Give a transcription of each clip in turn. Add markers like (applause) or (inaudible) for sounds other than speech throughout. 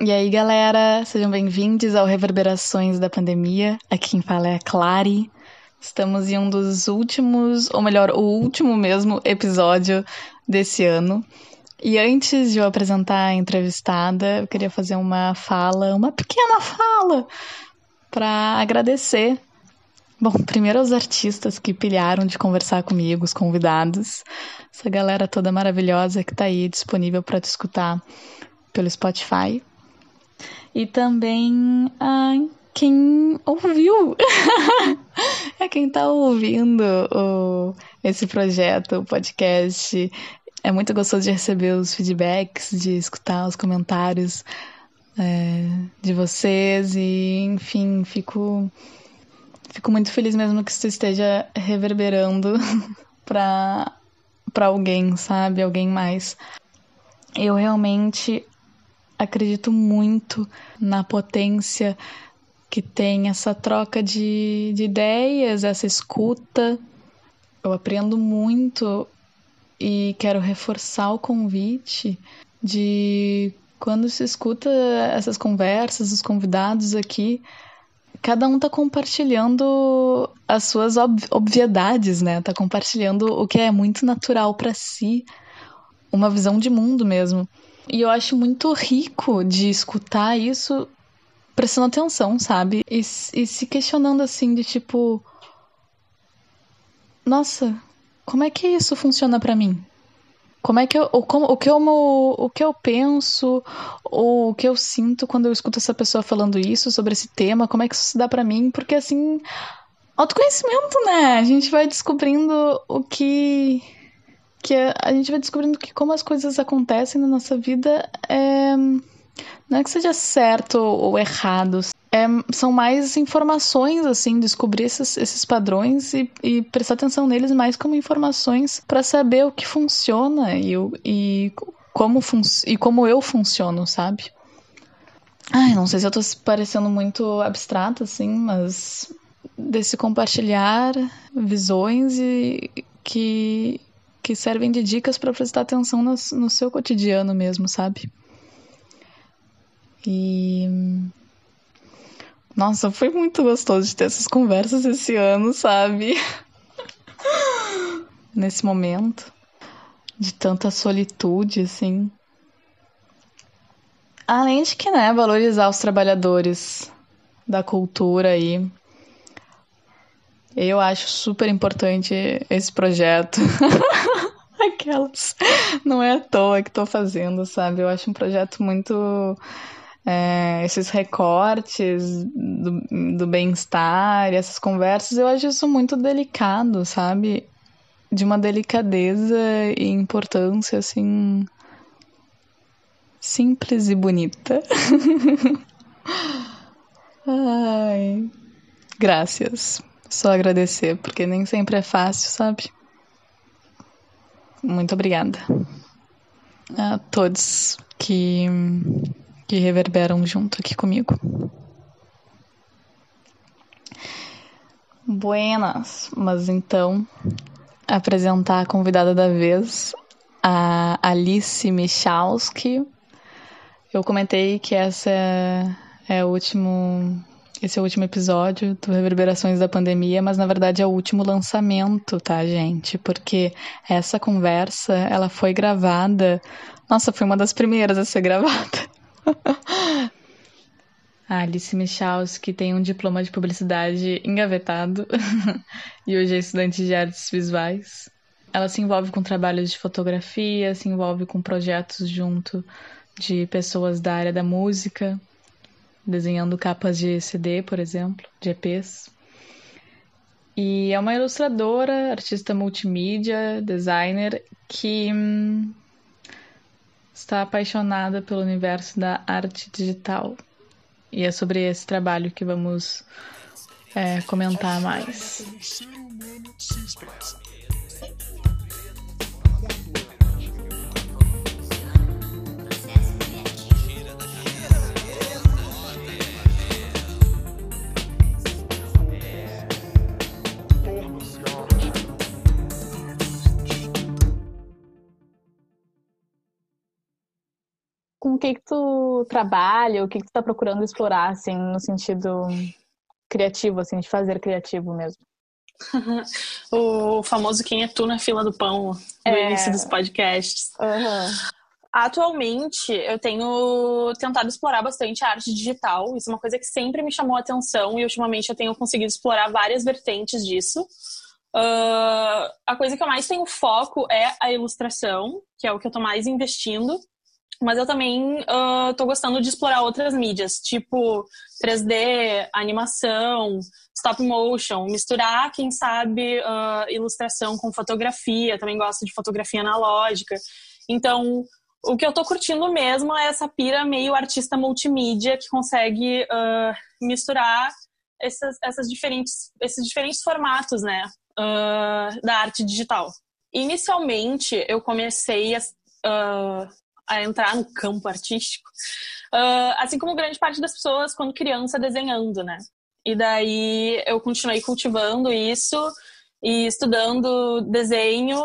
E aí, galera, sejam bem-vindos ao Reverberações da Pandemia. Aqui quem fala é a Clary. Estamos em um dos últimos, ou melhor, o último mesmo episódio desse ano. E antes de eu apresentar a entrevistada, eu queria fazer uma fala, uma pequena fala, para agradecer. Bom, primeiro aos artistas que pilharam de conversar comigo, os convidados, essa galera toda maravilhosa que está aí disponível para te escutar pelo Spotify. E também a quem ouviu, (laughs) é quem está ouvindo o, esse projeto, o podcast. É muito gostoso de receber os feedbacks, de escutar os comentários é, de vocês e, enfim, fico, fico muito feliz mesmo que isso esteja reverberando (laughs) para para alguém, sabe? Alguém mais. Eu realmente acredito muito na potência que tem essa troca de, de ideias, essa escuta. Eu aprendo muito e quero reforçar o convite de quando se escuta essas conversas, os convidados aqui, cada um tá compartilhando as suas ob obviedades, né? Tá compartilhando o que é muito natural para si, uma visão de mundo mesmo. E eu acho muito rico de escutar isso prestando atenção, sabe? E, e se questionando assim de tipo, nossa, como é que isso funciona para mim? Como é que eu, o, como, o, que eu, o que eu penso ou o que eu sinto quando eu escuto essa pessoa falando isso sobre esse tema? Como é que isso se dá para mim? Porque assim, autoconhecimento, né? A gente vai descobrindo o que que a gente vai descobrindo que como as coisas acontecem na nossa vida é não é que seja certo ou errado. É, são mais informações, assim, descobrir esses, esses padrões e, e, prestar atenção neles mais como informações para saber o que funciona e, e, como fun e como eu funciono, sabe? Ai, não sei se eu tô parecendo muito abstrata, assim, mas desse compartilhar visões e que, que servem de dicas para prestar atenção no, no seu cotidiano mesmo, sabe? E. Nossa, foi muito gostoso de ter essas conversas esse ano, sabe? (laughs) Nesse momento de tanta solitude, assim. Além de que, né, valorizar os trabalhadores da cultura aí. Eu acho super importante esse projeto. (laughs) Aquelas. Não é à toa que tô fazendo, sabe? Eu acho um projeto muito é, esses recortes do, do bem-estar, essas conversas, eu acho isso muito delicado, sabe? De uma delicadeza e importância, assim. simples e bonita. (laughs) Ai. Graças. Só agradecer, porque nem sempre é fácil, sabe? Muito obrigada a todos que que reverberam junto aqui comigo. Buenas, mas então apresentar a convidada da vez, a Alice Michalski. Eu comentei que essa é o último esse é o último episódio do Reverberações da Pandemia, mas na verdade é o último lançamento, tá, gente? Porque essa conversa, ela foi gravada. Nossa, foi uma das primeiras a ser gravada. A (laughs) Alice Michalski tem um diploma de publicidade engavetado (laughs) e hoje é estudante de artes visuais. Ela se envolve com trabalhos de fotografia, se envolve com projetos junto de pessoas da área da música, desenhando capas de CD, por exemplo, de EPs. E é uma ilustradora, artista multimídia, designer que hum, está apaixonada pelo universo da arte digital. E é sobre esse trabalho que vamos é, comentar mais. Com o que que tu trabalho? O que, que tu tá procurando explorar, assim, no sentido criativo, assim, de fazer criativo mesmo? (laughs) o famoso quem é tu na fila do pão no é... início dos podcasts. Uhum. Atualmente, eu tenho tentado explorar bastante a arte digital. Isso é uma coisa que sempre me chamou a atenção e ultimamente eu tenho conseguido explorar várias vertentes disso. Uh, a coisa que eu mais tenho foco é a ilustração, que é o que eu estou mais investindo. Mas eu também uh, gostando de explorar outras mídias, tipo 3D, animação, stop motion, misturar, quem sabe, uh, ilustração com fotografia. Também gosto de fotografia analógica. Então, o que eu tô curtindo mesmo é essa pira meio artista multimídia que consegue uh, misturar essas, essas diferentes, esses diferentes formatos, né, uh, da arte digital. Inicialmente, eu comecei a, uh, a entrar no campo artístico, assim como grande parte das pessoas quando criança desenhando, né. E daí eu continuei cultivando isso e estudando desenho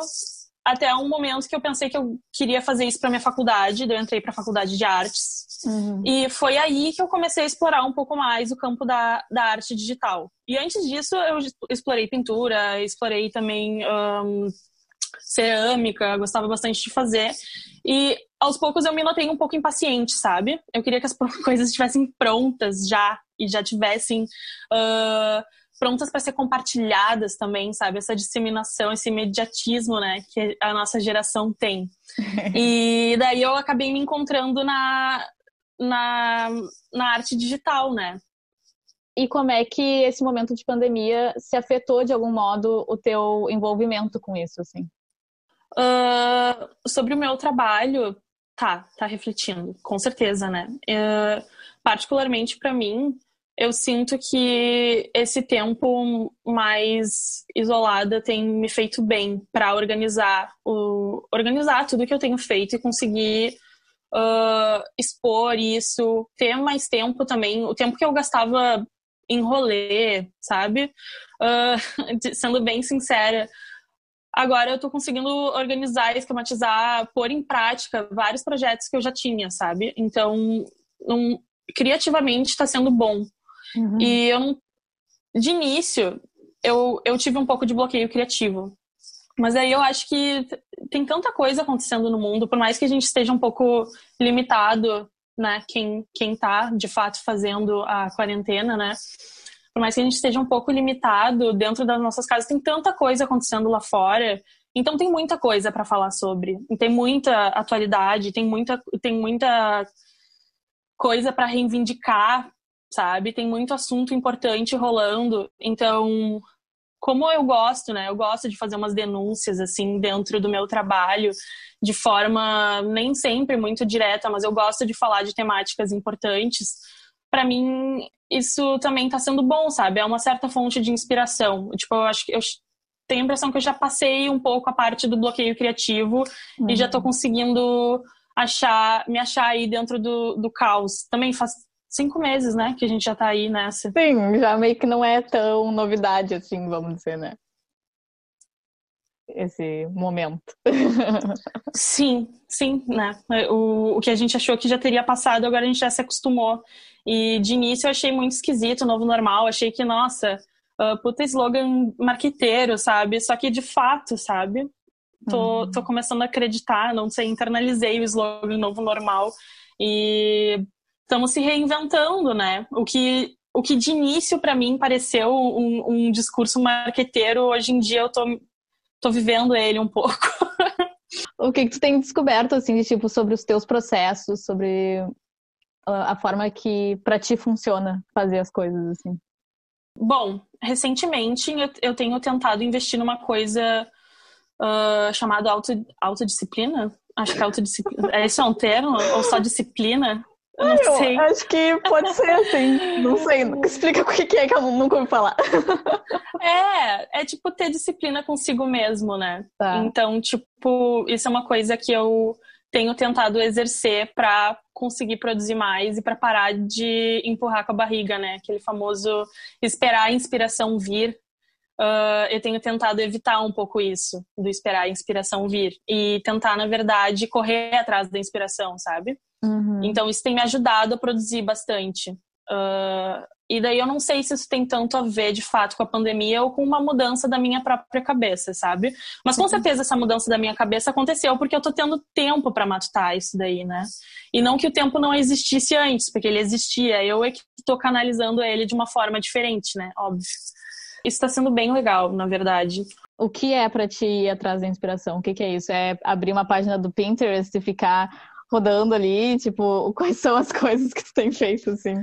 até um momento que eu pensei que eu queria fazer isso para minha faculdade, eu entrei para a faculdade de artes. Uhum. E foi aí que eu comecei a explorar um pouco mais o campo da, da arte digital. E antes disso, eu explorei pintura, explorei também um, cerâmica, gostava bastante de fazer. E aos poucos eu me notei um pouco impaciente, sabe? Eu queria que as (laughs) coisas estivessem prontas já e já tivessem. Uh, prontas para ser compartilhadas também, sabe? Essa disseminação, esse imediatismo, né, que a nossa geração tem. (laughs) e daí eu acabei me encontrando na, na, na arte digital, né? E como é que esse momento de pandemia se afetou de algum modo o teu envolvimento com isso, assim? Uh, sobre o meu trabalho, tá, tá refletindo, com certeza, né? Uh, particularmente para mim, eu sinto que esse tempo mais isolada tem me feito bem para organizar o organizar tudo que eu tenho feito e conseguir uh, expor isso, ter mais tempo também, o tempo que eu gastava em rolê, sabe? Uh, (laughs) sendo bem sincera, agora eu tô conseguindo organizar, esquematizar, pôr em prática vários projetos que eu já tinha, sabe? Então, um, criativamente está sendo bom Uhum. E eu. De início, eu, eu tive um pouco de bloqueio criativo. Mas aí eu acho que tem tanta coisa acontecendo no mundo, por mais que a gente esteja um pouco limitado, né? Quem, quem tá de fato fazendo a quarentena, né? Por mais que a gente esteja um pouco limitado dentro das nossas casas, tem tanta coisa acontecendo lá fora. Então tem muita coisa para falar sobre. Tem muita atualidade, tem muita, tem muita coisa para reivindicar sabe? Tem muito assunto importante rolando. Então, como eu gosto, né? Eu gosto de fazer umas denúncias assim dentro do meu trabalho, de forma nem sempre muito direta, mas eu gosto de falar de temáticas importantes. Para mim, isso também está sendo bom, sabe? É uma certa fonte de inspiração. Tipo, eu acho que eu tenho a impressão que eu já passei um pouco a parte do bloqueio criativo uhum. e já estou uhum. conseguindo achar, me achar aí dentro do, do caos. Também faz cinco meses, né? Que a gente já tá aí nessa. Sim, já meio que não é tão novidade assim, vamos dizer, né? Esse momento. sim, sim, né? O, o que a gente achou que já teria passado, agora a gente já se acostumou. E de início eu achei muito esquisito o novo normal, achei que, nossa, uh, puta slogan marqueteiro, sabe? Só que de fato, sabe? Tô, uhum. tô começando a acreditar, não sei, internalizei o slogan novo normal. E estamos se reinventando, né? O que, o que de início para mim pareceu um, um, discurso marqueteiro, hoje em dia eu tô, tô vivendo ele um pouco. (laughs) o que, que tu tem descoberto, assim, de, tipo, sobre os teus processos, sobre a forma que para ti funciona fazer as coisas, assim? Bom, recentemente eu, tenho tentado investir numa coisa uh, chamada auto, autodisciplina. Acho que autodisciplina. (laughs) É isso é um termo? Ou só disciplina? Eu não eu sei. Acho que pode ser assim. Não sei. (laughs) Explica o que é que eu nunca ouvi falar. É, é tipo ter disciplina consigo mesmo, né? Tá. Então, tipo, isso é uma coisa que eu tenho tentado exercer para conseguir produzir mais e para parar de empurrar com a barriga, né? Aquele famoso esperar a inspiração vir. Uh, eu tenho tentado evitar um pouco isso, do esperar a inspiração vir. E tentar, na verdade, correr atrás da inspiração, sabe? Uhum. Então, isso tem me ajudado a produzir bastante. Uh, e daí eu não sei se isso tem tanto a ver de fato com a pandemia ou com uma mudança da minha própria cabeça, sabe? Mas com certeza essa mudança da minha cabeça aconteceu porque eu tô tendo tempo para matutar isso daí, né? E não que o tempo não existisse antes, porque ele existia, eu é que tô canalizando ele de uma forma diferente, né? Óbvio. Isso tá sendo bem legal, na verdade. O que é para ti ir atrás da inspiração? O que, que é isso? É abrir uma página do Pinterest e ficar rodando ali? Tipo, (laughs) quais são as coisas que tu tem feito, assim?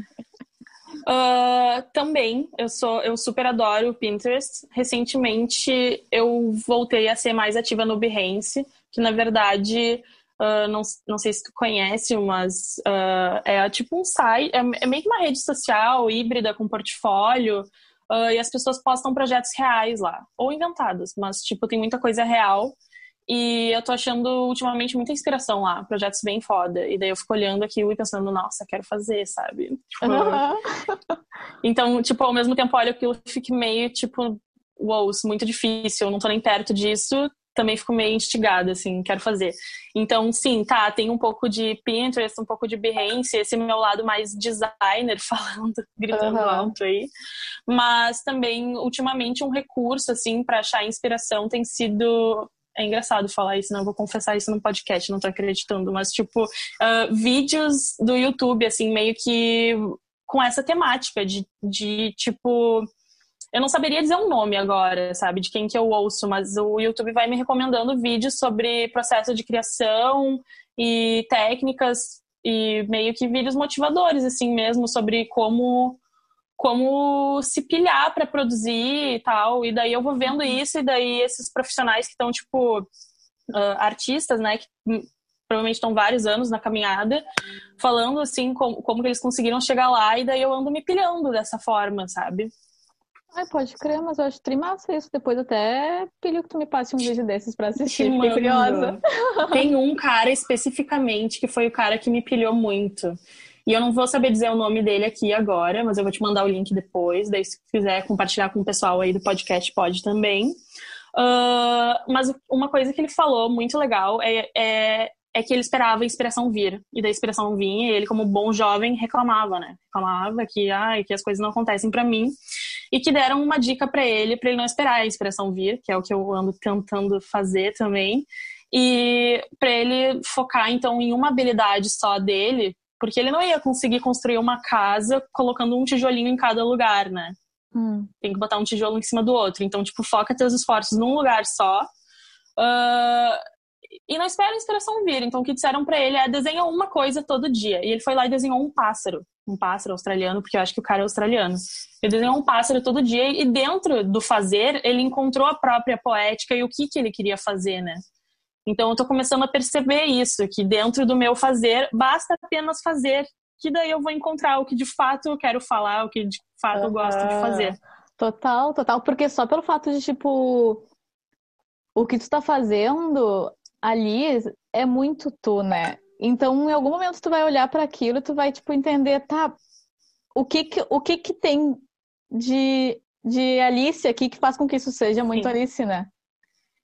Uh, também, eu sou, eu super adoro o Pinterest. Recentemente eu voltei a ser mais ativa no Behance, que na verdade, uh, não, não sei se tu conhece, mas uh, é tipo um site, é, é, meio que uma rede social híbrida com portfólio, e as pessoas postam projetos reais lá, ou inventados, mas tipo, tem muita coisa real. E eu tô achando ultimamente muita inspiração lá, projetos bem foda. E daí eu fico olhando aquilo e pensando, nossa, quero fazer, sabe? Uhum. (laughs) então, tipo, ao mesmo tempo olho aquilo e fico meio, tipo, wow, isso é muito difícil, eu não tô nem perto disso. Também fico meio instigada, assim, quero fazer. Então, sim, tá, tem um pouco de Pinterest, um pouco de Behance, esse é meu lado mais designer (laughs) falando, gritando uhum. alto aí. Mas também, ultimamente, um recurso, assim, para achar inspiração tem sido é engraçado falar isso, não vou confessar isso no podcast, não tô acreditando, mas tipo, uh, vídeos do YouTube, assim, meio que com essa temática de, de tipo. Eu não saberia dizer um nome agora, sabe, de quem que eu ouço, mas o YouTube vai me recomendando vídeos sobre processo de criação e técnicas e meio que vídeos motivadores, assim mesmo, sobre como como se pilhar para produzir e tal. E daí eu vou vendo uhum. isso, e daí esses profissionais que estão, tipo, uh, artistas, né, que provavelmente estão vários anos na caminhada, falando assim como, como que eles conseguiram chegar lá, e daí eu ando me pilhando dessa forma, sabe? Ai, pode crer, mas eu acho trimassa isso. Depois até pilho que tu me passe um vídeo desses pra assistir. Fiquei curiosa. Tem um cara especificamente que foi o cara que me pilhou muito. E eu não vou saber dizer o nome dele aqui agora, mas eu vou te mandar o link depois. Daí, se quiser compartilhar com o pessoal aí do podcast, pode também. Uh, mas uma coisa que ele falou muito legal é, é, é, que ele esperava a inspiração vir. E da inspiração vinha, e ele, como bom jovem, reclamava, né? Reclamava que, ai, que as coisas não acontecem para mim. E que deram uma dica para ele, para ele não esperar a inspiração vir, que é o que eu ando tentando fazer também. E para ele focar, então, em uma habilidade só dele, porque ele não ia conseguir construir uma casa colocando um tijolinho em cada lugar, né? Hum. Tem que botar um tijolo em cima do outro. Então, tipo, foca teus esforços num lugar só. Uh, e não espera a inspiração vir. Então, o que disseram para ele é desenha uma coisa todo dia. E ele foi lá e desenhou um pássaro. Um pássaro australiano, porque eu acho que o cara é australiano. Ele desenhou um pássaro todo dia e dentro do fazer, ele encontrou a própria poética e o que, que ele queria fazer, né? Então eu estou começando a perceber isso, que dentro do meu fazer basta apenas fazer, que daí eu vou encontrar o que de fato eu quero falar, o que de fato uhum. eu gosto de fazer. Total, total, porque só pelo fato de tipo o que tu está fazendo ali é muito tu, né? Então, em algum momento tu vai olhar para aquilo e tu vai tipo entender, tá, o que que, o que que tem de de Alice aqui que faz com que isso seja muito Sim. Alice, né?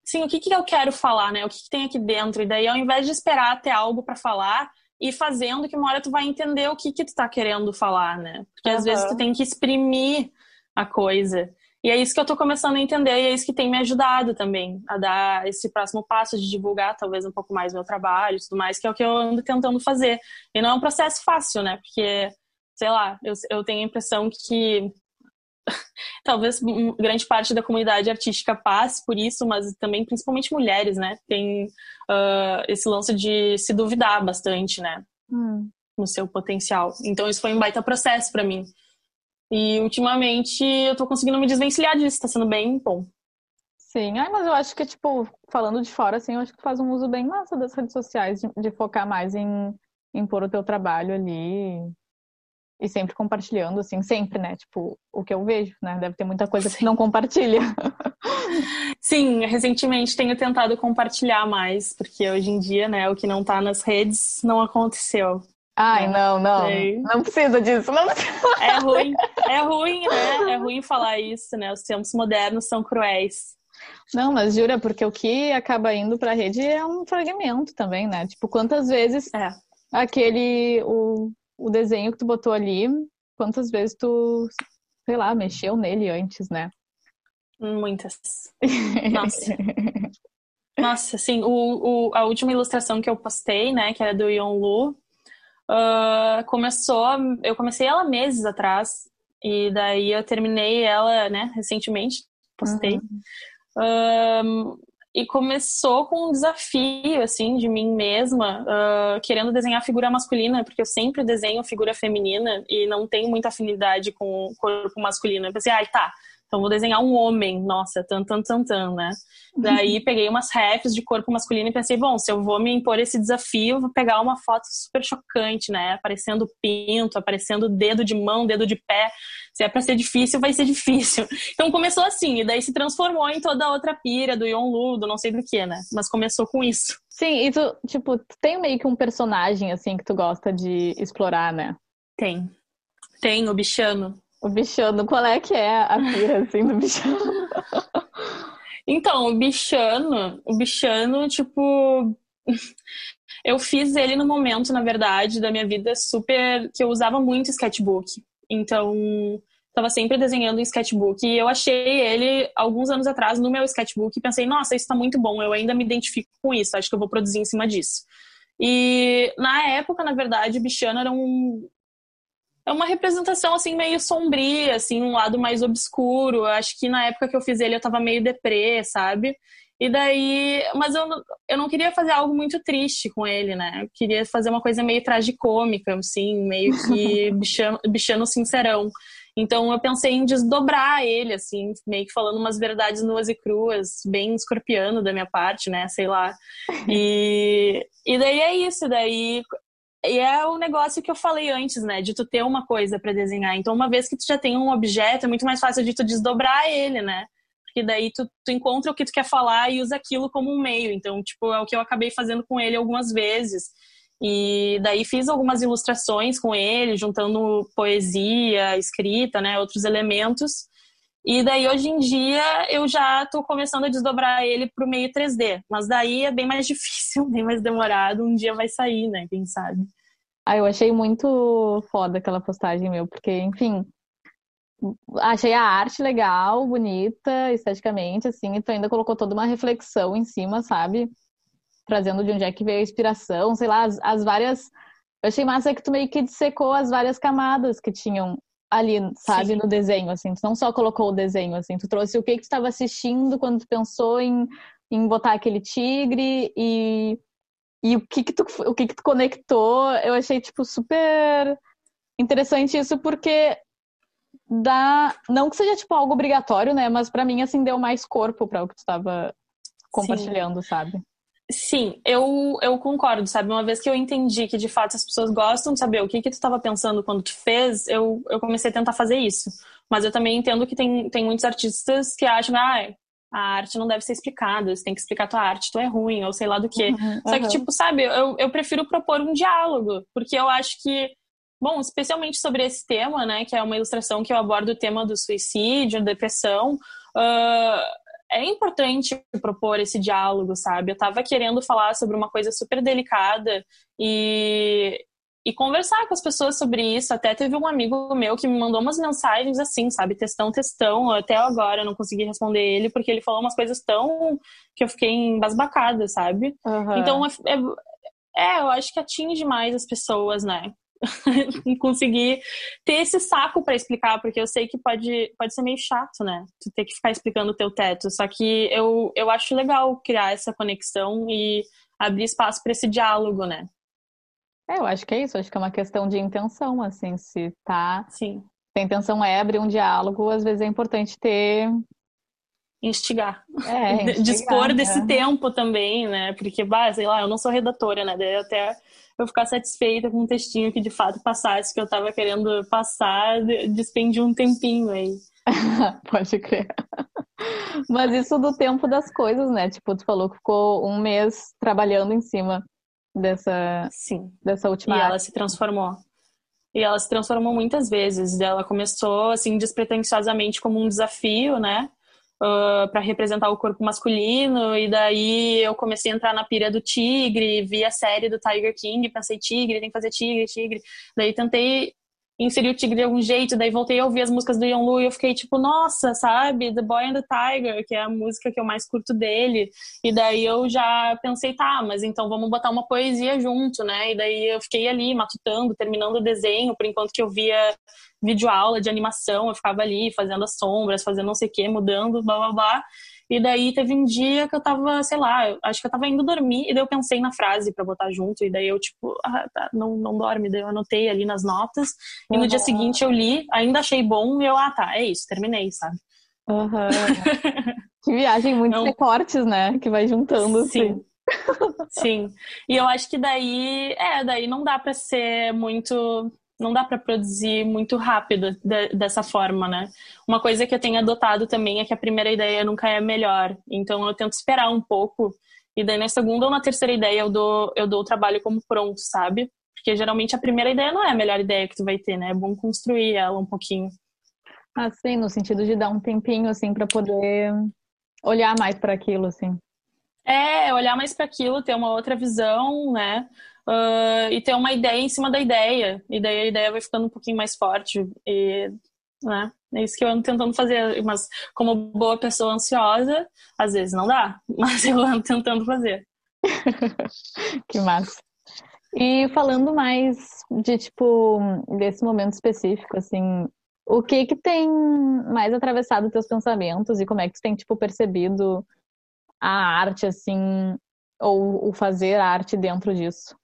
Sim, o que, que eu quero falar, né? O que, que tem aqui dentro? E daí, ao invés de esperar ter algo para falar, ir fazendo, que uma hora tu vai entender o que, que tu tá querendo falar, né? Porque uhum. às vezes tu tem que exprimir a coisa. E é isso que eu tô começando a entender e é isso que tem me ajudado também a dar esse próximo passo de divulgar talvez um pouco mais meu trabalho e tudo mais, que é o que eu ando tentando fazer. E não é um processo fácil, né? Porque, sei lá, eu, eu tenho a impressão que (laughs) talvez grande parte da comunidade artística passe por isso, mas também principalmente mulheres, né? Tem uh, esse lance de se duvidar bastante, né? Hum. No seu potencial. Então isso foi um baita processo para mim. E ultimamente eu tô conseguindo me desvencilhar disso, tá sendo bem bom. Sim, Ai, mas eu acho que, tipo, falando de fora, assim, eu acho que tu faz um uso bem massa das redes sociais, de, de focar mais em, em pôr o teu trabalho ali, e sempre compartilhando, assim, sempre, né? Tipo, o que eu vejo, né? Deve ter muita coisa que não compartilha. Sim, recentemente tenho tentado compartilhar mais, porque hoje em dia, né, o que não tá nas redes não aconteceu. Ai, não, não. Sei. Não precisa disso, não É ruim, é ruim, né? É ruim falar isso, né? Os tempos modernos são cruéis. Não, mas jura, porque o que acaba indo pra rede é um fragmento também, né? Tipo, quantas vezes é Aquele, o, o desenho que tu botou ali, quantas vezes tu, sei lá, mexeu nele antes, né? Muitas. (laughs) Nossa. Nossa, assim, o, o, a última ilustração que eu postei, né, que era do Yon Lu, uh, começou, eu comecei ela meses atrás, e daí eu terminei ela, né, recentemente, postei. Uhum. Um, e começou com um desafio, assim, de mim mesma, uh, querendo desenhar figura masculina, porque eu sempre desenho figura feminina e não tenho muita afinidade com o corpo masculino. Eu pensei, ai, ah, tá, então vou desenhar um homem, nossa, tan, tan, tan, tan, né? Daí (laughs) peguei umas refs de corpo masculino e pensei, bom, se eu vou me impor esse desafio, vou pegar uma foto super chocante, né? Aparecendo pinto, aparecendo dedo de mão, dedo de pé. Se é para ser difícil, vai ser difícil. (laughs) Então começou assim, e daí se transformou em toda a outra pira do Yon Lu, do não sei do que, né? Mas começou com isso. Sim, e tu, tipo, tu tem meio que um personagem, assim, que tu gosta de explorar, né? Tem. Tem, o bichano. O bichano, qual é que é a pira, assim, do bichano? (laughs) então, o bichano, o bichano, tipo... (laughs) eu fiz ele no momento, na verdade, da minha vida super... que eu usava muito sketchbook. Então, estava sempre desenhando em sketchbook. E eu achei ele, alguns anos atrás, no meu sketchbook e pensei, nossa, isso está muito bom, eu ainda me identifico com isso, acho que eu vou produzir em cima disso. E na época, na verdade, o Bichano era um, é uma representação assim meio sombria, assim, um lado mais obscuro. Acho que na época que eu fiz ele eu tava meio deprê, sabe? E daí, mas eu, eu não queria fazer algo muito triste com ele, né? Eu queria fazer uma coisa meio tragicômica, assim, meio que (laughs) bichano, bichano sincerão. Então eu pensei em desdobrar ele, assim, meio que falando umas verdades nuas e cruas, bem escorpiano da minha parte, né? Sei lá. E, e daí é isso, daí e é o negócio que eu falei antes, né? De tu ter uma coisa para desenhar. Então, uma vez que tu já tem um objeto, é muito mais fácil de tu desdobrar ele, né? Porque daí tu, tu encontra o que tu quer falar e usa aquilo como um meio. Então, tipo, é o que eu acabei fazendo com ele algumas vezes. E daí fiz algumas ilustrações com ele, juntando poesia, escrita, né? Outros elementos. E daí, hoje em dia, eu já estou começando a desdobrar ele para o meio 3D. Mas daí é bem mais (laughs) difícil, bem mais demorado. Um dia vai sair, né? Quem sabe. Ah, eu achei muito foda aquela postagem meu, porque, enfim, achei a arte legal, bonita, esteticamente, assim, e tu ainda colocou toda uma reflexão em cima, sabe? Trazendo de onde é que veio a inspiração, sei lá, as, as várias. Eu achei massa que tu meio que dissecou as várias camadas que tinham ali, sabe, Sim. no desenho, assim. Tu não só colocou o desenho, assim, tu trouxe o que que tu estava assistindo quando tu pensou em, em botar aquele tigre e e o que que tu, o que que tu conectou, eu achei, tipo, super interessante isso, porque dá, não que seja, tipo, algo obrigatório, né, mas para mim, assim, deu mais corpo para o que tu estava compartilhando, Sim. sabe? Sim, eu, eu concordo, sabe? Uma vez que eu entendi que de fato as pessoas gostam de saber o que que tu estava pensando quando tu fez, eu, eu comecei a tentar fazer isso. Mas eu também entendo que tem, tem muitos artistas que acham, ah, a arte não deve ser explicada, você tem que explicar tua arte, tu é ruim, ou sei lá do que. Uhum, Só que, tipo, sabe, eu, eu prefiro propor um diálogo, porque eu acho que, bom, especialmente sobre esse tema, né, que é uma ilustração que eu abordo o tema do suicídio, depressão, uh, é importante propor esse diálogo, sabe? Eu tava querendo falar sobre uma coisa super delicada e e conversar com as pessoas sobre isso. Até teve um amigo meu que me mandou umas mensagens assim, sabe? Testão, testão. Até agora eu não consegui responder ele porque ele falou umas coisas tão que eu fiquei embasbacada, sabe? Uhum. Então, é, é, é, eu acho que atinge mais as pessoas, né? (laughs) conseguir ter esse saco para explicar, porque eu sei que pode, pode ser meio chato, né? Tu ter que ficar explicando o teu teto. Só que eu, eu acho legal criar essa conexão e abrir espaço para esse diálogo, né? É, eu acho que é isso, acho que é uma questão de intenção, assim, se tá. Sim. Se a intenção é abrir um diálogo, às vezes é importante ter. Instigar. É, (laughs) instigar, Dispor desse é. tempo também, né? Porque, bah, sei lá, eu não sou redatora, né? Daí até eu ficar satisfeita com um textinho que de fato passasse que eu tava querendo passar, despendi um tempinho aí. (laughs) Pode crer. Mas isso do tempo das coisas, né? Tipo, tu falou que ficou um mês trabalhando em cima dessa, Sim. dessa última. E ela se transformou. E ela se transformou muitas vezes. Ela começou, assim, despretensiosamente como um desafio, né? Uh, para representar o corpo masculino, e daí eu comecei a entrar na pira do tigre, vi a série do Tiger King, pensei, tigre, tem que fazer tigre, tigre. Daí tentei inserir o tigre de algum jeito, daí voltei a ouvir as músicas do Lu e eu fiquei tipo, nossa, sabe, The Boy and the Tiger, que é a música que eu mais curto dele. E daí eu já pensei, tá, mas então vamos botar uma poesia junto, né? E daí eu fiquei ali matutando, terminando o desenho, por enquanto que eu via vídeo aula de animação, eu ficava ali fazendo as sombras, fazendo não sei o que, mudando, blá blá blá. E daí teve um dia que eu tava, sei lá, acho que eu tava indo dormir, e daí eu pensei na frase para botar junto, e daí eu, tipo, ah, tá, não, não dorme, daí eu anotei ali nas notas, e no dia seguinte eu li, ainda achei bom, e eu, ah, tá, é isso, terminei, sabe? Uhum. (laughs) que viagem, muitos não... recortes, né, que vai juntando, Sim. Assim. Sim. E eu acho que daí, é, daí não dá para ser muito não dá para produzir muito rápido de, dessa forma, né? Uma coisa que eu tenho adotado também é que a primeira ideia nunca é a melhor. Então eu tento esperar um pouco e daí na segunda ou na terceira ideia eu dou eu dou o trabalho como pronto, sabe? Porque geralmente a primeira ideia não é a melhor ideia que tu vai ter, né? É bom construir ela um pouquinho. Ah, sim, no sentido de dar um tempinho assim para poder olhar mais para aquilo, assim. É, olhar mais para aquilo, ter uma outra visão, né? Uh, e ter uma ideia em cima da ideia. E daí a ideia vai ficando um pouquinho mais forte. E, né? É isso que eu ando tentando fazer. Mas como boa pessoa ansiosa, às vezes não dá. (laughs) Mas eu ando tentando fazer. (laughs) que massa. E falando mais de, tipo, desse momento específico, assim, o que que tem mais atravessado teus pensamentos e como é que tu tem, tipo, percebido a arte, assim, ou o fazer arte dentro disso?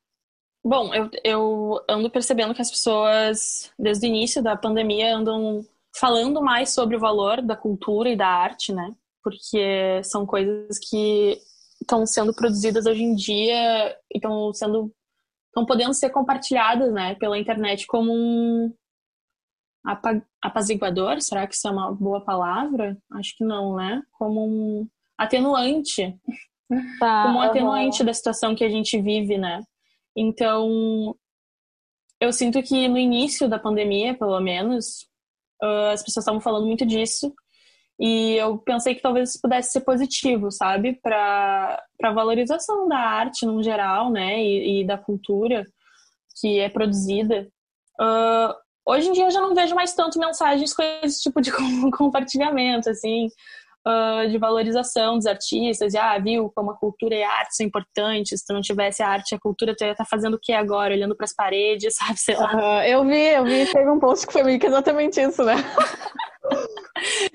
Bom, eu, eu ando percebendo que as pessoas, desde o início da pandemia, andam falando mais sobre o valor da cultura e da arte, né? Porque são coisas que estão sendo produzidas hoje em dia e estão sendo estão podendo ser compartilhadas, né, pela internet como um apaziguador, será que isso é uma boa palavra? Acho que não, né? Como um atenuante. Tá, como um atenuante uhum. da situação que a gente vive, né? Então, eu sinto que no início da pandemia, pelo menos, uh, as pessoas estavam falando muito disso. E eu pensei que talvez pudesse ser positivo, sabe? Para a valorização da arte no geral, né? E, e da cultura que é produzida. Uh, hoje em dia eu já não vejo mais tanto mensagens com esse tipo de (laughs) compartilhamento, assim uh, de valorização dos artistas, e ah, viu como a cultura e a arte são importantes, se tu não tivesse a arte e a cultura, tu ia estar tá fazendo o que agora? Olhando para as paredes, (laughs) sabe? Sei lá. Eu vi, eu vi, teve um post que foi meio que exatamente isso, né?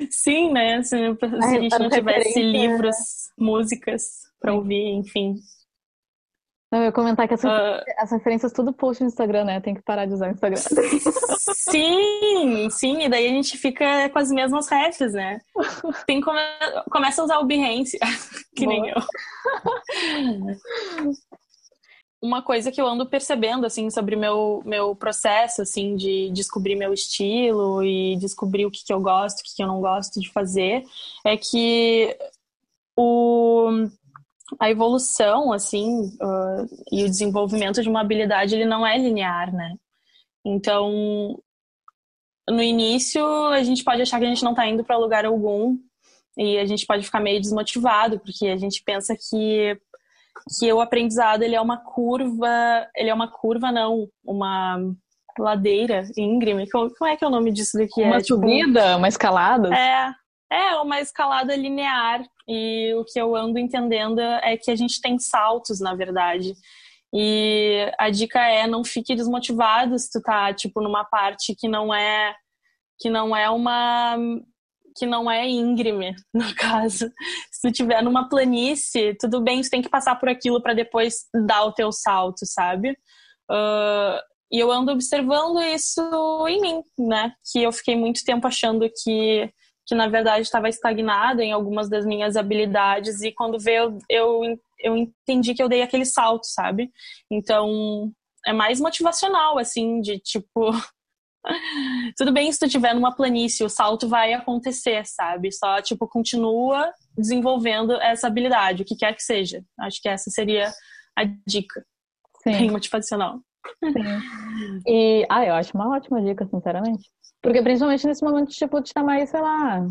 Sim, né? Se, se a gente não tivesse livros, músicas para ouvir, enfim. Não, eu ia comentar que essa, uh, as referências tudo post no Instagram, né? Tem que parar de usar o Instagram. Sim, sim, e daí a gente fica com as mesmas refs, né? Tem come... Começa a usar o Behance, (laughs) que Boa. nem eu. Uma coisa que eu ando percebendo, assim, sobre meu, meu processo, assim, de descobrir meu estilo e descobrir o que, que eu gosto, o que, que eu não gosto de fazer, é que o a evolução, assim, uh, e o desenvolvimento de uma habilidade, ele não é linear, né? Então, no início, a gente pode achar que a gente não está indo para lugar algum e a gente pode ficar meio desmotivado, porque a gente pensa que que o aprendizado ele é uma curva, ele é uma curva não, uma ladeira íngreme. Como, é que é o nome disso daqui? Uma é, subida, tipo... uma escalada? É, é uma escalada linear. E o que eu ando entendendo é que a gente tem saltos, na verdade. E a dica é não fique desmotivado se tu tá tipo numa parte que não é que não é uma que não é íngreme, (laughs) no caso. Se tu tiver numa planície, tudo bem, tu tem que passar por aquilo para depois dar o teu salto, sabe? Uh, e eu ando observando isso em mim, né? Que eu fiquei muito tempo achando que que na verdade estava estagnada em algumas das minhas habilidades e quando veio eu, eu entendi que eu dei aquele salto, sabe? Então é mais motivacional, assim, de tipo. (laughs) Tudo bem se tu estiver numa planície, o salto vai acontecer, sabe? Só, tipo, continua desenvolvendo essa habilidade, o que quer que seja. Acho que essa seria a dica. Sim. Bem motivacional. Sim. E, ah, eu acho uma ótima dica, sinceramente. Porque principalmente nesse momento, tipo, de estar mais, sei lá,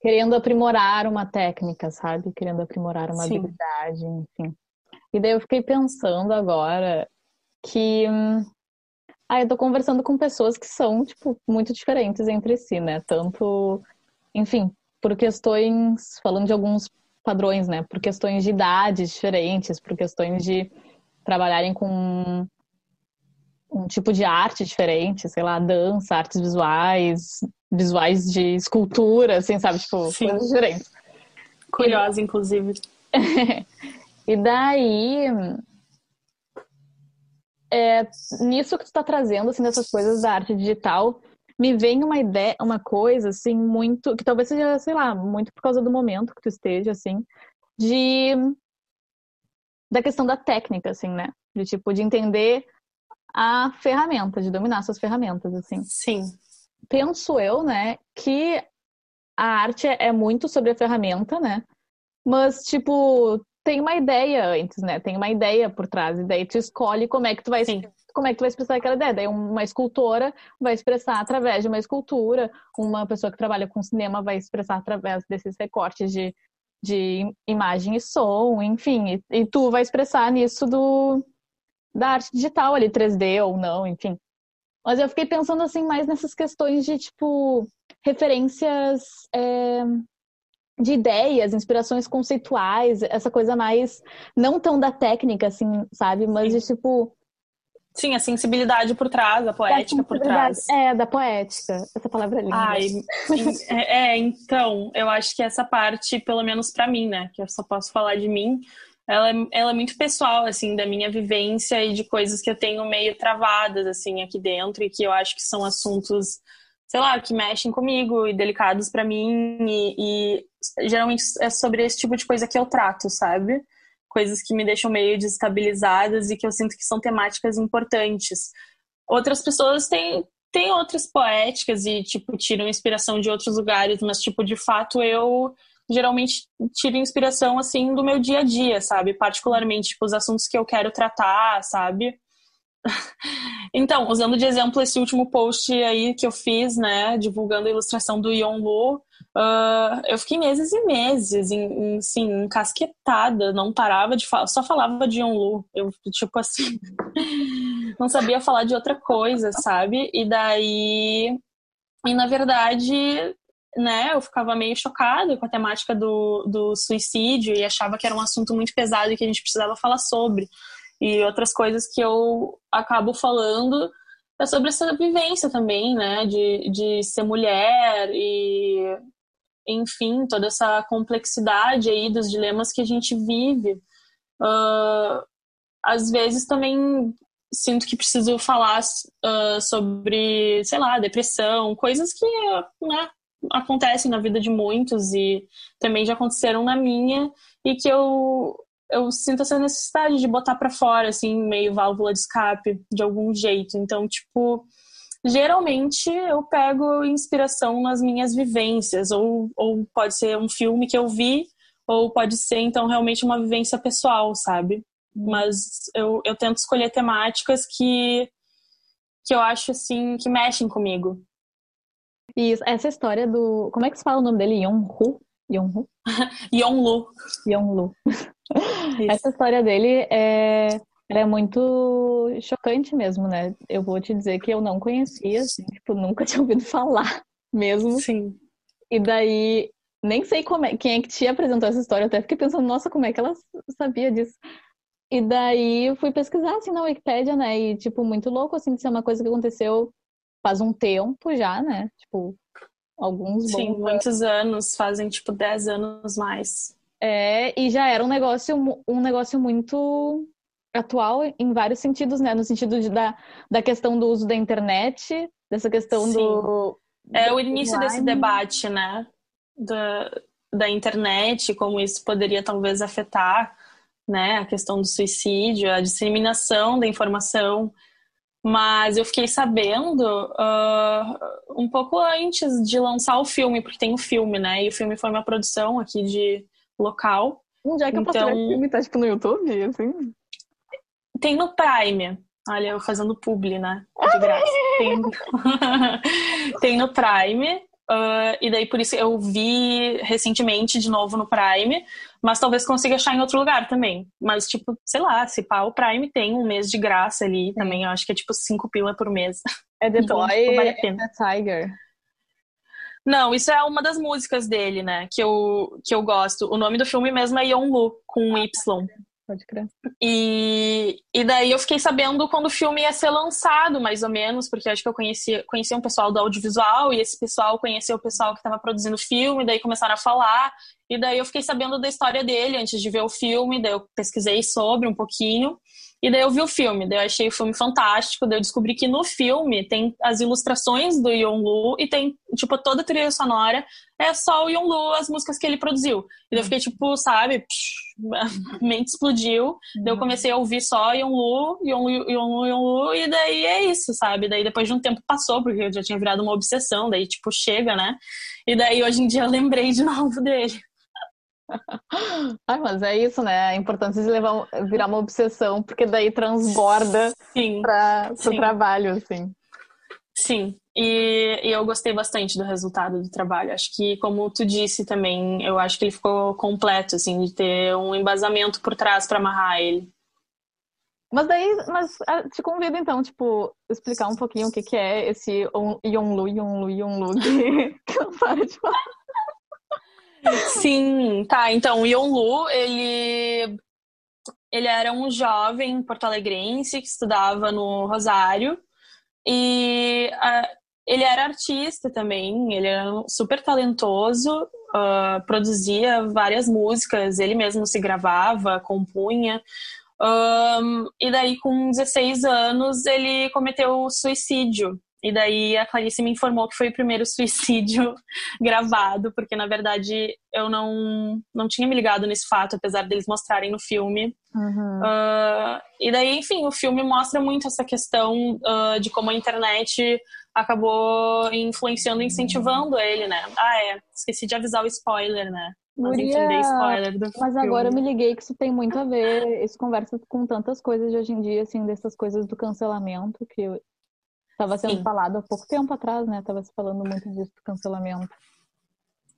querendo aprimorar uma técnica, sabe? Querendo aprimorar uma Sim. habilidade, enfim. E daí eu fiquei pensando agora que hum, ah, eu tô conversando com pessoas que são, tipo, muito diferentes entre si, né? Tanto, enfim, por questões, falando de alguns padrões, né? Por questões de idades diferentes, por questões de trabalharem com um tipo de arte diferente, sei lá, dança, artes visuais, visuais de escultura, assim, sabe? Tipo, Sim. coisas diferentes. Curiosa, e... inclusive. (laughs) e daí, é, nisso que tu tá trazendo, assim, dessas coisas da arte digital, me vem uma ideia, uma coisa, assim, muito, que talvez seja, sei lá, muito por causa do momento que tu esteja, assim, de, da questão da técnica, assim, né? De, tipo, de entender a ferramenta, de dominar suas ferramentas, assim. Sim. Penso eu, né, que a arte é muito sobre a ferramenta, né? Mas, tipo, tem uma ideia antes, né? Tem uma ideia por trás, e daí tu escolhe como é que tu vai Sim. como é que tu vai expressar aquela ideia. Daí uma escultora vai expressar através de uma escultura, uma pessoa que trabalha com cinema vai expressar através desses recortes de, de imagem e som, enfim, e, e tu vai expressar nisso do da arte digital ali, 3D ou não, enfim. Mas eu fiquei pensando assim mais nessas questões de tipo referências é, de ideias, inspirações conceituais, essa coisa mais não tão da técnica, assim, sabe? Mas de tipo. Sim, a sensibilidade por trás, a poética a por trás. É, da poética. Essa palavra é linda. Ai, é, é, então, eu acho que essa parte, pelo menos para mim, né? Que eu só posso falar de mim, ela é, ela é muito pessoal, assim, da minha vivência e de coisas que eu tenho meio travadas, assim, aqui dentro e que eu acho que são assuntos sei lá, que mexem comigo e delicados para mim e, e, geralmente é sobre esse tipo de coisa que eu trato, sabe? Coisas que me deixam meio desestabilizadas e que eu sinto que são temáticas importantes. Outras pessoas têm, têm outras poéticas e, tipo, tiram inspiração de outros lugares, mas, tipo, de fato eu geralmente tiro inspiração, assim, do meu dia a dia, sabe? Particularmente, tipo, os assuntos que eu quero tratar, sabe? (laughs) Então, usando de exemplo esse último post aí que eu fiz, né, divulgando a ilustração do Yon Lu, uh, eu fiquei meses e meses, em, em, assim, encasquetada, não parava de falar, só falava de Yon Lu, eu, tipo assim, (laughs) não sabia falar de outra coisa, sabe? E daí, e na verdade, né, eu ficava meio chocada com a temática do, do suicídio e achava que era um assunto muito pesado e que a gente precisava falar sobre e outras coisas que eu acabo falando é sobre essa vivência também, né, de, de ser mulher e, enfim, toda essa complexidade aí dos dilemas que a gente vive. Uh, às vezes também sinto que preciso falar uh, sobre, sei lá, depressão, coisas que né, acontecem na vida de muitos e também já aconteceram na minha e que eu eu sinto essa necessidade de botar para fora, assim, meio válvula de escape, de algum jeito. Então, tipo, geralmente eu pego inspiração nas minhas vivências, ou, ou pode ser um filme que eu vi, ou pode ser, então, realmente uma vivência pessoal, sabe? Mas eu, eu tento escolher temáticas que, que eu acho, assim, que mexem comigo. Isso, essa história do. Como é que se fala o nome dele? Yonhu? Yonhu? (laughs) Yonlu. Yonlu. (laughs) Essa história dele é, é muito chocante mesmo, né? Eu vou te dizer que eu não conhecia, assim, tipo, nunca (laughs) tinha ouvido falar mesmo. Sim. E daí, nem sei é, quem é que te apresentou essa história, eu até fiquei pensando, nossa, como é que ela sabia disso? E daí eu fui pesquisar assim na Wikipédia, né? E, tipo, muito louco, assim, de ser uma coisa que aconteceu faz um tempo já, né? Tipo, alguns Sim, muitos anos, fazem tipo 10 anos mais. É, e já era um negócio, um negócio muito atual em vários sentidos, né? No sentido de, da, da questão do uso da internet, dessa questão Sim. do. É o início online. desse debate, né? Da, da internet, como isso poderia talvez afetar né, a questão do suicídio, a disseminação da informação mas eu fiquei sabendo uh, um pouco antes de lançar o filme, porque tem o filme, né? E o filme foi uma produção aqui de local. Onde é que então, eu posso ver o filme? Tá tipo no YouTube, assim? Tem no Prime. Olha, eu fazendo publi, né? De graça. tem... (laughs) tem no Prime. Uh, e daí por isso eu vi recentemente de novo no Prime, mas talvez consiga achar em outro lugar também. Mas, tipo, sei lá, se pá, o Prime tem um mês de graça ali também, eu acho que é tipo cinco pila por mês. É The (laughs) então, Boy tipo, vale a pena. Tiger. Não, isso é uma das músicas dele, né? Que eu, que eu gosto. O nome do filme mesmo é Lu com um Y. Pode crer. E, e daí eu fiquei sabendo quando o filme ia ser lançado, mais ou menos, porque acho que eu conhecia, conhecia um pessoal do audiovisual e esse pessoal conheceu o pessoal que estava produzindo o filme, daí começaram a falar. E daí eu fiquei sabendo da história dele antes de ver o filme, daí eu pesquisei sobre um pouquinho. E daí eu vi o filme, daí eu achei o filme fantástico, daí eu descobri que no filme tem as ilustrações do Lu e tem, tipo, toda a trilha sonora é só o Lu as músicas que ele produziu. E daí eu fiquei, tipo, sabe, (laughs) psh, mente explodiu. Uhum. Daí eu comecei a ouvir só Yonlu, Yonlu, Yonlu, Yonlu, e daí é isso, sabe? Daí depois de um tempo passou, porque eu já tinha virado uma obsessão, daí, tipo, chega, né? E daí hoje em dia eu lembrei de (laughs) novo dele. (laughs) Ai, mas é isso, né? A importância de levar, virar uma obsessão, porque daí transborda para o trabalho, assim. Sim, e, e, eu gostei bastante do resultado do trabalho. Acho que, como tu disse também, eu acho que ele ficou completo, assim, de ter um embasamento por trás para amarrar ele. Mas daí, mas ah, te convido então, tipo, explicar um pouquinho o que, que é esse Yonlu, Yonlu, Yonlu (laughs) que, que não para de falar. Sim, tá. Então, o Yonlu, ele, ele era um jovem porto-alegrense que estudava no Rosário. E uh, ele era artista também, ele era super talentoso, uh, produzia várias músicas, ele mesmo se gravava, compunha. Um, e daí, com 16 anos, ele cometeu suicídio. E daí a Clarice me informou que foi o primeiro (laughs) suicídio gravado, porque na verdade eu não, não tinha me ligado nesse fato, apesar deles mostrarem no filme. Uhum. Uh, e daí, enfim, o filme mostra muito essa questão uh, de como a internet acabou influenciando e incentivando ele, né? Ah, é, esqueci de avisar o spoiler, né? Mas Guria, spoiler do Mas filme. agora eu me liguei que isso tem muito a ver, isso conversa com tantas coisas de hoje em dia, assim, dessas coisas do cancelamento, que Estava sendo Sim. falado há pouco tempo atrás, né? Estava se falando muito disso do cancelamento.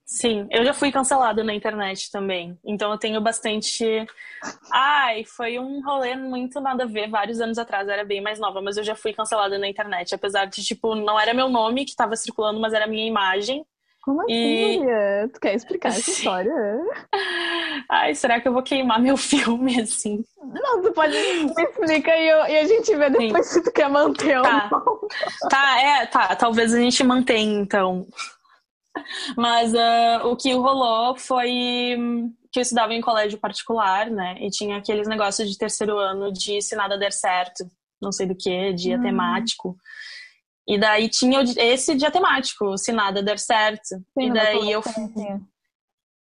Sim, eu já fui cancelada na internet também. Então eu tenho bastante. Ai, foi um rolê muito nada a ver. Vários anos atrás, eu era bem mais nova, mas eu já fui cancelada na internet. Apesar de, tipo, não era meu nome que estava circulando, mas era minha imagem. Como assim, e... Tu quer explicar essa (laughs) história? Ai, será que eu vou queimar meu (laughs) filme assim? Não, tu pode me explica e, eu, e a gente vê depois Sim. se tu quer manter tá. ou não. Tá, é, tá. Talvez a gente mantenha, então. Mas uh, o que rolou foi que eu estudava em colégio particular, né? E tinha aqueles negócios de terceiro ano de se nada der certo, não sei do que, dia hum. temático. E daí tinha esse dia temático, se nada der certo. Sim, e daí eu.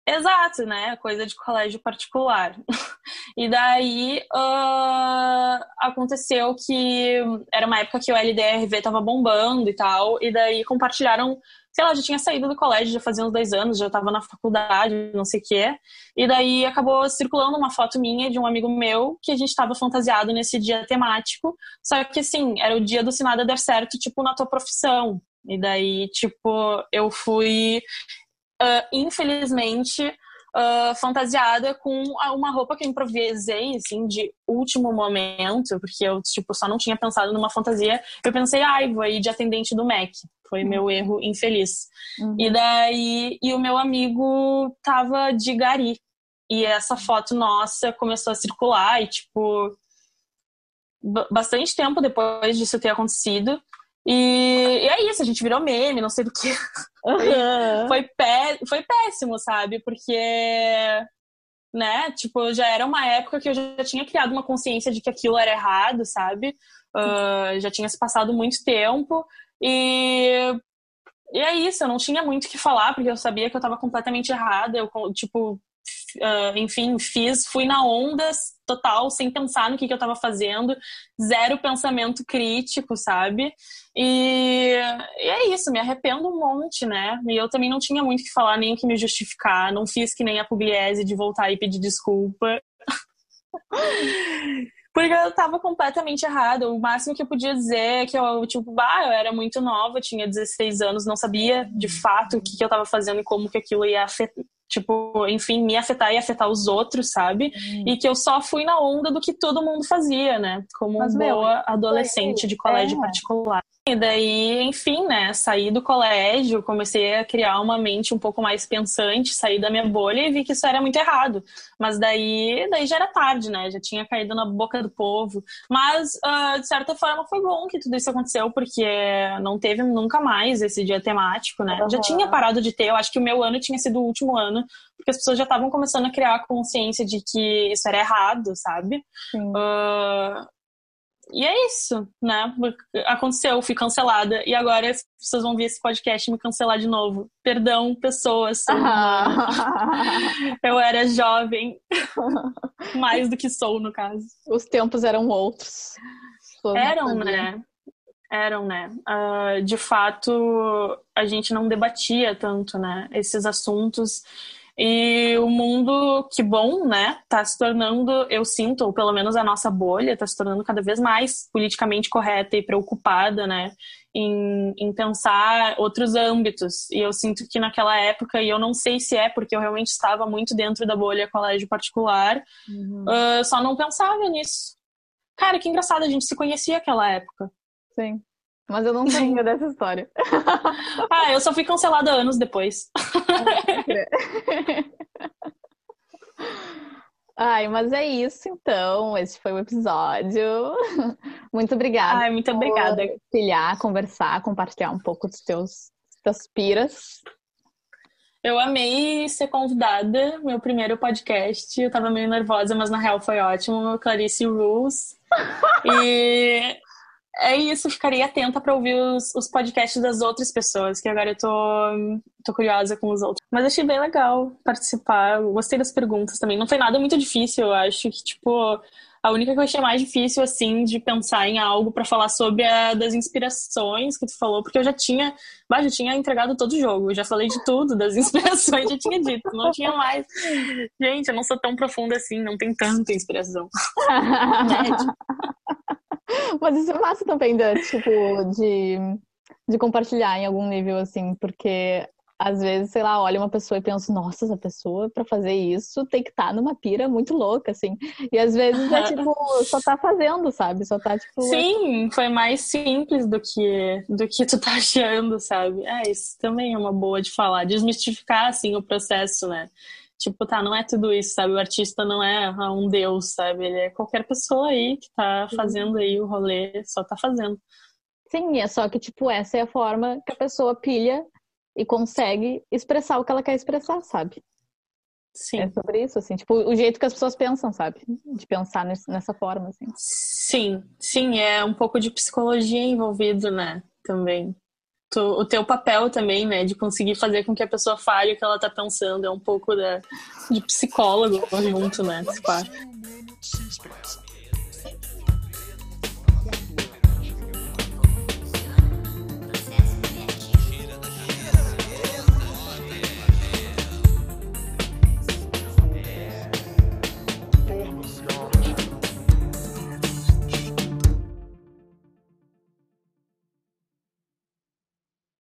Exato, né? Coisa de colégio particular. (laughs) e daí uh, aconteceu que era uma época que o LDRV tava bombando e tal, e daí compartilharam sei lá, já tinha saído do colégio, já fazia uns dois anos, já estava na faculdade, não sei o quê. E daí acabou circulando uma foto minha de um amigo meu que a gente estava fantasiado nesse dia temático. Só que, assim, era o dia do Se Nada Der Certo, tipo, na tua profissão. E daí, tipo, eu fui, uh, infelizmente, uh, fantasiada com uma roupa que eu improvisei, assim, de último momento, porque eu, tipo, só não tinha pensado numa fantasia. Eu pensei, ai, vou ir de atendente do Mac. Foi uhum. meu erro infeliz. Uhum. E daí, e o meu amigo tava de gari. E essa foto nossa começou a circular e, tipo, bastante tempo depois disso ter acontecido, e, e, é isso, a gente virou meme, não sei do que. (laughs) Uhum. Foi, pé, foi péssimo, sabe? Porque, né, tipo, já era uma época que eu já tinha criado uma consciência de que aquilo era errado, sabe? Uh, já tinha se passado muito tempo. E, e é isso, eu não tinha muito o que falar, porque eu sabia que eu estava completamente errada. Eu, tipo, uh, enfim, fiz, fui na onda total, sem pensar no que, que eu estava fazendo, zero pensamento crítico, sabe? E, e, é isso, me arrependo um monte, né? E eu também não tinha muito o que falar, nem o que me justificar, não fiz que nem a Pugliese de voltar e pedir desculpa. (laughs) Porque eu tava completamente errada. O máximo que eu podia dizer é que eu, tipo, bah, eu era muito nova, tinha 16 anos, não sabia de fato o que, que eu tava fazendo e como que aquilo ia afetar, tipo, enfim, me afetar e afetar os outros, sabe? Hum. E que eu só fui na onda do que todo mundo fazia, né? Como Mas, boa meu, adolescente de colégio é. particular. E daí, enfim, né, saí do colégio, comecei a criar uma mente um pouco mais pensante, saí da minha bolha e vi que isso era muito errado. Mas daí, daí já era tarde, né? Já tinha caído na boca do povo. Mas, uh, de certa forma, foi bom que tudo isso aconteceu, porque não teve nunca mais esse dia temático, né? Uhum. Já tinha parado de ter, eu acho que o meu ano tinha sido o último ano, porque as pessoas já estavam começando a criar a consciência de que isso era errado, sabe? Uh, e é isso, né? Aconteceu, fui cancelada. E agora as pessoas vão ver esse podcast e me cancelar de novo. Perdão, pessoas. (laughs) Ah. Eu era jovem. (laughs) Mais do que sou, no caso. Os tempos eram outros. Eram, né? Eram, né? Uh, de fato, a gente não debatia tanto, né? Esses assuntos. E o mundo, que bom, né? Tá se tornando, eu sinto, ou pelo menos a nossa bolha, tá se tornando cada vez mais politicamente correta e preocupada, né? Em, em pensar outros âmbitos. E eu sinto que naquela época, e eu não sei se é porque eu realmente estava muito dentro da bolha colégio particular, uhum. uh, só não pensava nisso. Cara, que engraçado, a gente se conhecia naquela época. Sim. Mas eu não lembro (laughs) dessa história. (laughs) ah, eu só fui cancelada anos depois. (laughs) Ai, mas é isso então. Esse foi o episódio. Muito obrigada. Ai, muito obrigada. Filhar, conversar, compartilhar um pouco dos teus, teus piras. Eu amei ser convidada, meu primeiro podcast. Eu tava meio nervosa, mas na real foi ótimo. Clarice Rules. E é isso, ficaria atenta para ouvir os, os, podcasts das outras pessoas, que agora eu tô, tô curiosa com os outros. Mas achei bem legal participar, gostei das perguntas também. Não foi nada muito difícil, eu acho que, tipo, a única que eu achei mais difícil, assim, de pensar em algo para falar sobre a das inspirações que tu falou, porque eu já tinha, mas já tinha entregado todo o jogo, já falei de tudo, das (laughs) inspirações, já tinha dito, não tinha mais. Gente, eu não sou tão profunda assim, não tem tanta inspiração. (laughs) (laughs) Mas isso é massa também, de, tipo, de, de compartilhar em algum nível, assim, porque às vezes, sei lá, olha uma pessoa e penso, nossa, essa pessoa para fazer isso tem que estar tá numa pira muito louca, assim. E às vezes é (laughs) tipo, só tá fazendo, sabe? Só tá tipo. Sim, foi mais simples do que do que tu tá achando, sabe? É, isso também é uma boa de falar, desmistificar assim o processo, né? Tipo, tá, não é tudo isso, sabe? O artista não é ah, um deus, sabe? Ele é qualquer pessoa aí que tá fazendo aí o rolê, só tá fazendo. Sim, é só que, tipo, essa é a forma que a pessoa pilha e consegue expressar o que ela quer expressar, sabe? Sim. É sobre isso, assim, tipo, o jeito que as pessoas pensam, sabe? De pensar nessa forma, assim. Sim, sim, é um pouco de psicologia envolvido, né? Também o teu papel também, né, de conseguir fazer com que a pessoa fale o que ela tá pensando, é um pouco da, de psicólogo junto, né, Psicólogo.